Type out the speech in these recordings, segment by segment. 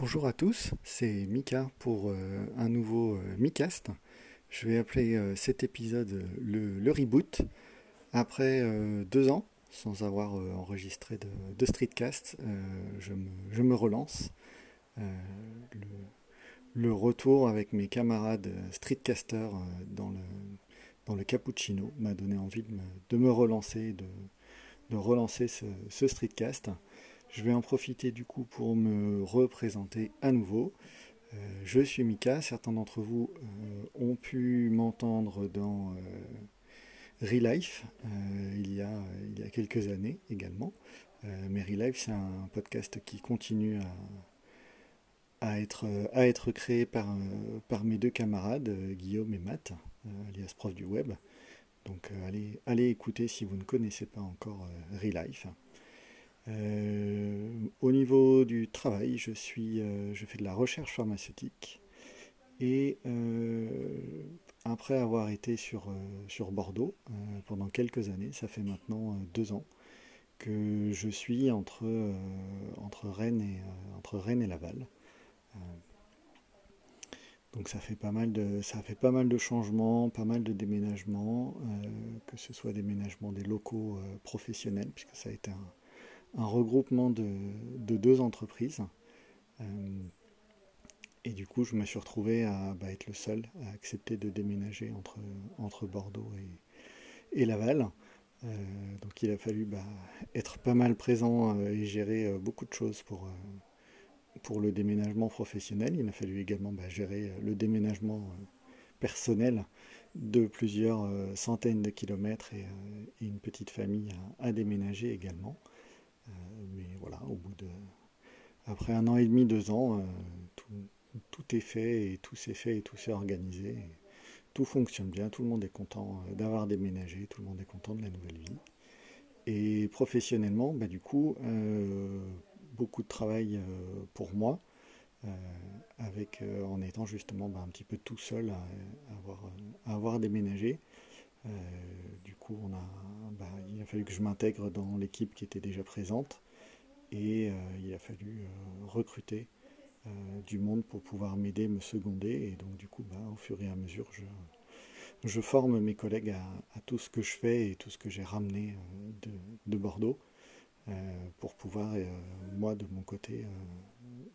Bonjour à tous, c'est Mika pour euh, un nouveau euh, Micast. Je vais appeler euh, cet épisode le, reboot. Après deux ans sans avoir enregistré de, streetcast, je me, relance. Le, retour avec mes camarades streetcasters dans le, dans le cappuccino m'a donné envie de me, relancer, de, relancer ce streetcast. Je vais en profiter du coup pour me représenter à nouveau. Euh, je suis Mika, certains d'entre vous euh, ont pu m'entendre dans euh, Relife il, y a, il y a quelques années également. mais Relife, c'est un podcast qui continue à, être, à créé par, par mes deux camarades, Guillaume et Matt, alias prof du web. Donc allez, allez écouter si vous ne connaissez pas encore Relife. Euh, au niveau du travail, je, suis, euh, je fais de la recherche pharmaceutique et euh, après avoir été sur, sur Bordeaux pendant quelques années, ça fait maintenant deux ans que je suis entre, entre, Rennes et, entre Rennes et Laval. Donc ça fait pas mal de, ça fait pas mal de changements, pas mal de déménagements, que ce soit déménagement des locaux professionnels, puisque ça a été un, un regroupement de, deux entreprises. Euh, et du coup, je me suis retrouvé à bah, être le seul à accepter de déménager entre, Bordeaux et, Laval. Euh, donc il a fallu bah, être pas mal présent euh, et gérer beaucoup de choses pour, pour le déménagement professionnel. Il a fallu également bah, gérer le déménagement personnel de plusieurs centaines de kilomètres et, une petite famille à déménager également. Euh, bout de. Après un an et demi, deux ans, euh, tout, est fait et tout s'est fait et tout s'est organisé. tout fonctionne bien, tout le monde est content euh, d'avoir déménagé, tout le monde est content de la nouvelle vie. Et professionnellement, bah, du coup, beaucoup de travail pour moi, avec, en étant justement bah, un petit peu tout seul à, avoir, à avoir, déménagé. du coup, on a, bah, il a fallu que je m'intègre dans l'équipe qui était déjà présente et euh, il a fallu euh, recruter euh, du monde pour pouvoir m'aider, me seconder. Et donc, du coup, bah, au fur et à mesure, je, forme mes collègues à, tout ce que je fais et tout ce que j'ai ramené de, Bordeaux pour pouvoir, moi, de mon côté,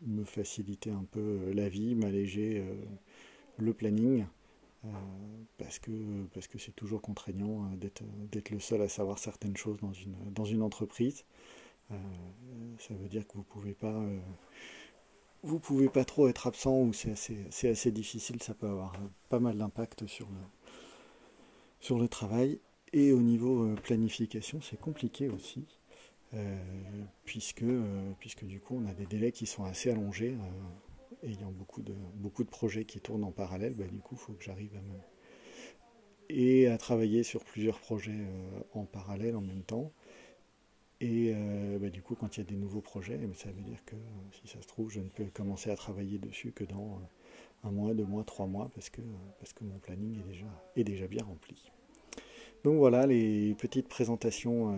me faciliter un peu la vie, m'alléger le planning. Parce que parce que c'est toujours contraignant d'être le seul à savoir certaines choses dans une entreprise. Euh, ça veut dire que vous pouvez pas vous pouvez pas trop être absent ou c'est assez, difficile, ça peut avoir pas mal d'impact sur le, sur le travail. Et au niveau planification, c'est compliqué aussi, puisque, puisque du coup on a des délais qui sont assez allongés ayant beaucoup de, beaucoup de projets qui tournent en parallèle, bah, du coup, il faut que j'arrive à me... et à travailler sur plusieurs projets euh, en parallèle en même temps. Et euh, bah, du coup, quand il y a des nouveaux projets, ça veut dire que si ça se trouve, je ne peux commencer à travailler dessus que dans euh, un mois, deux mois, trois mois, parce que, parce que mon planning est déjà, est déjà bien rempli. Donc voilà les petites présentations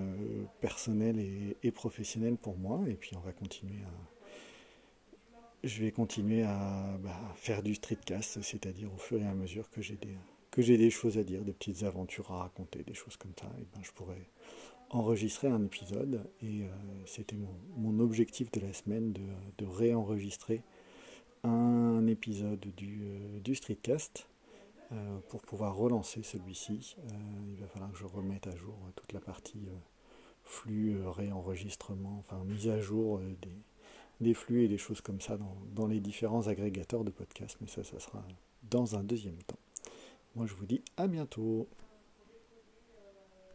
personnelles et, professionnelles pour moi, et puis on va continuer à, je vais continuer à bah, faire du streetcast, c'est-à-dire au fur et à mesure que j'ai des, que j'ai des choses à dire, des petites aventures à raconter, des choses comme ça, et ben, je pourrais enregistrer un épisode. Et euh, c'était mon, objectif de la semaine de, réenregistrer un épisode du, euh, streetcast. Euh, pour pouvoir relancer celui-ci, il va falloir que je remette à jour toute la partie flux, réenregistrement, enfin mise à jour des, des flux et des choses comme ça dans, les différents agrégateurs de podcasts, mais ça, ça sera dans un deuxième temps. Moi, je vous dis à bientôt.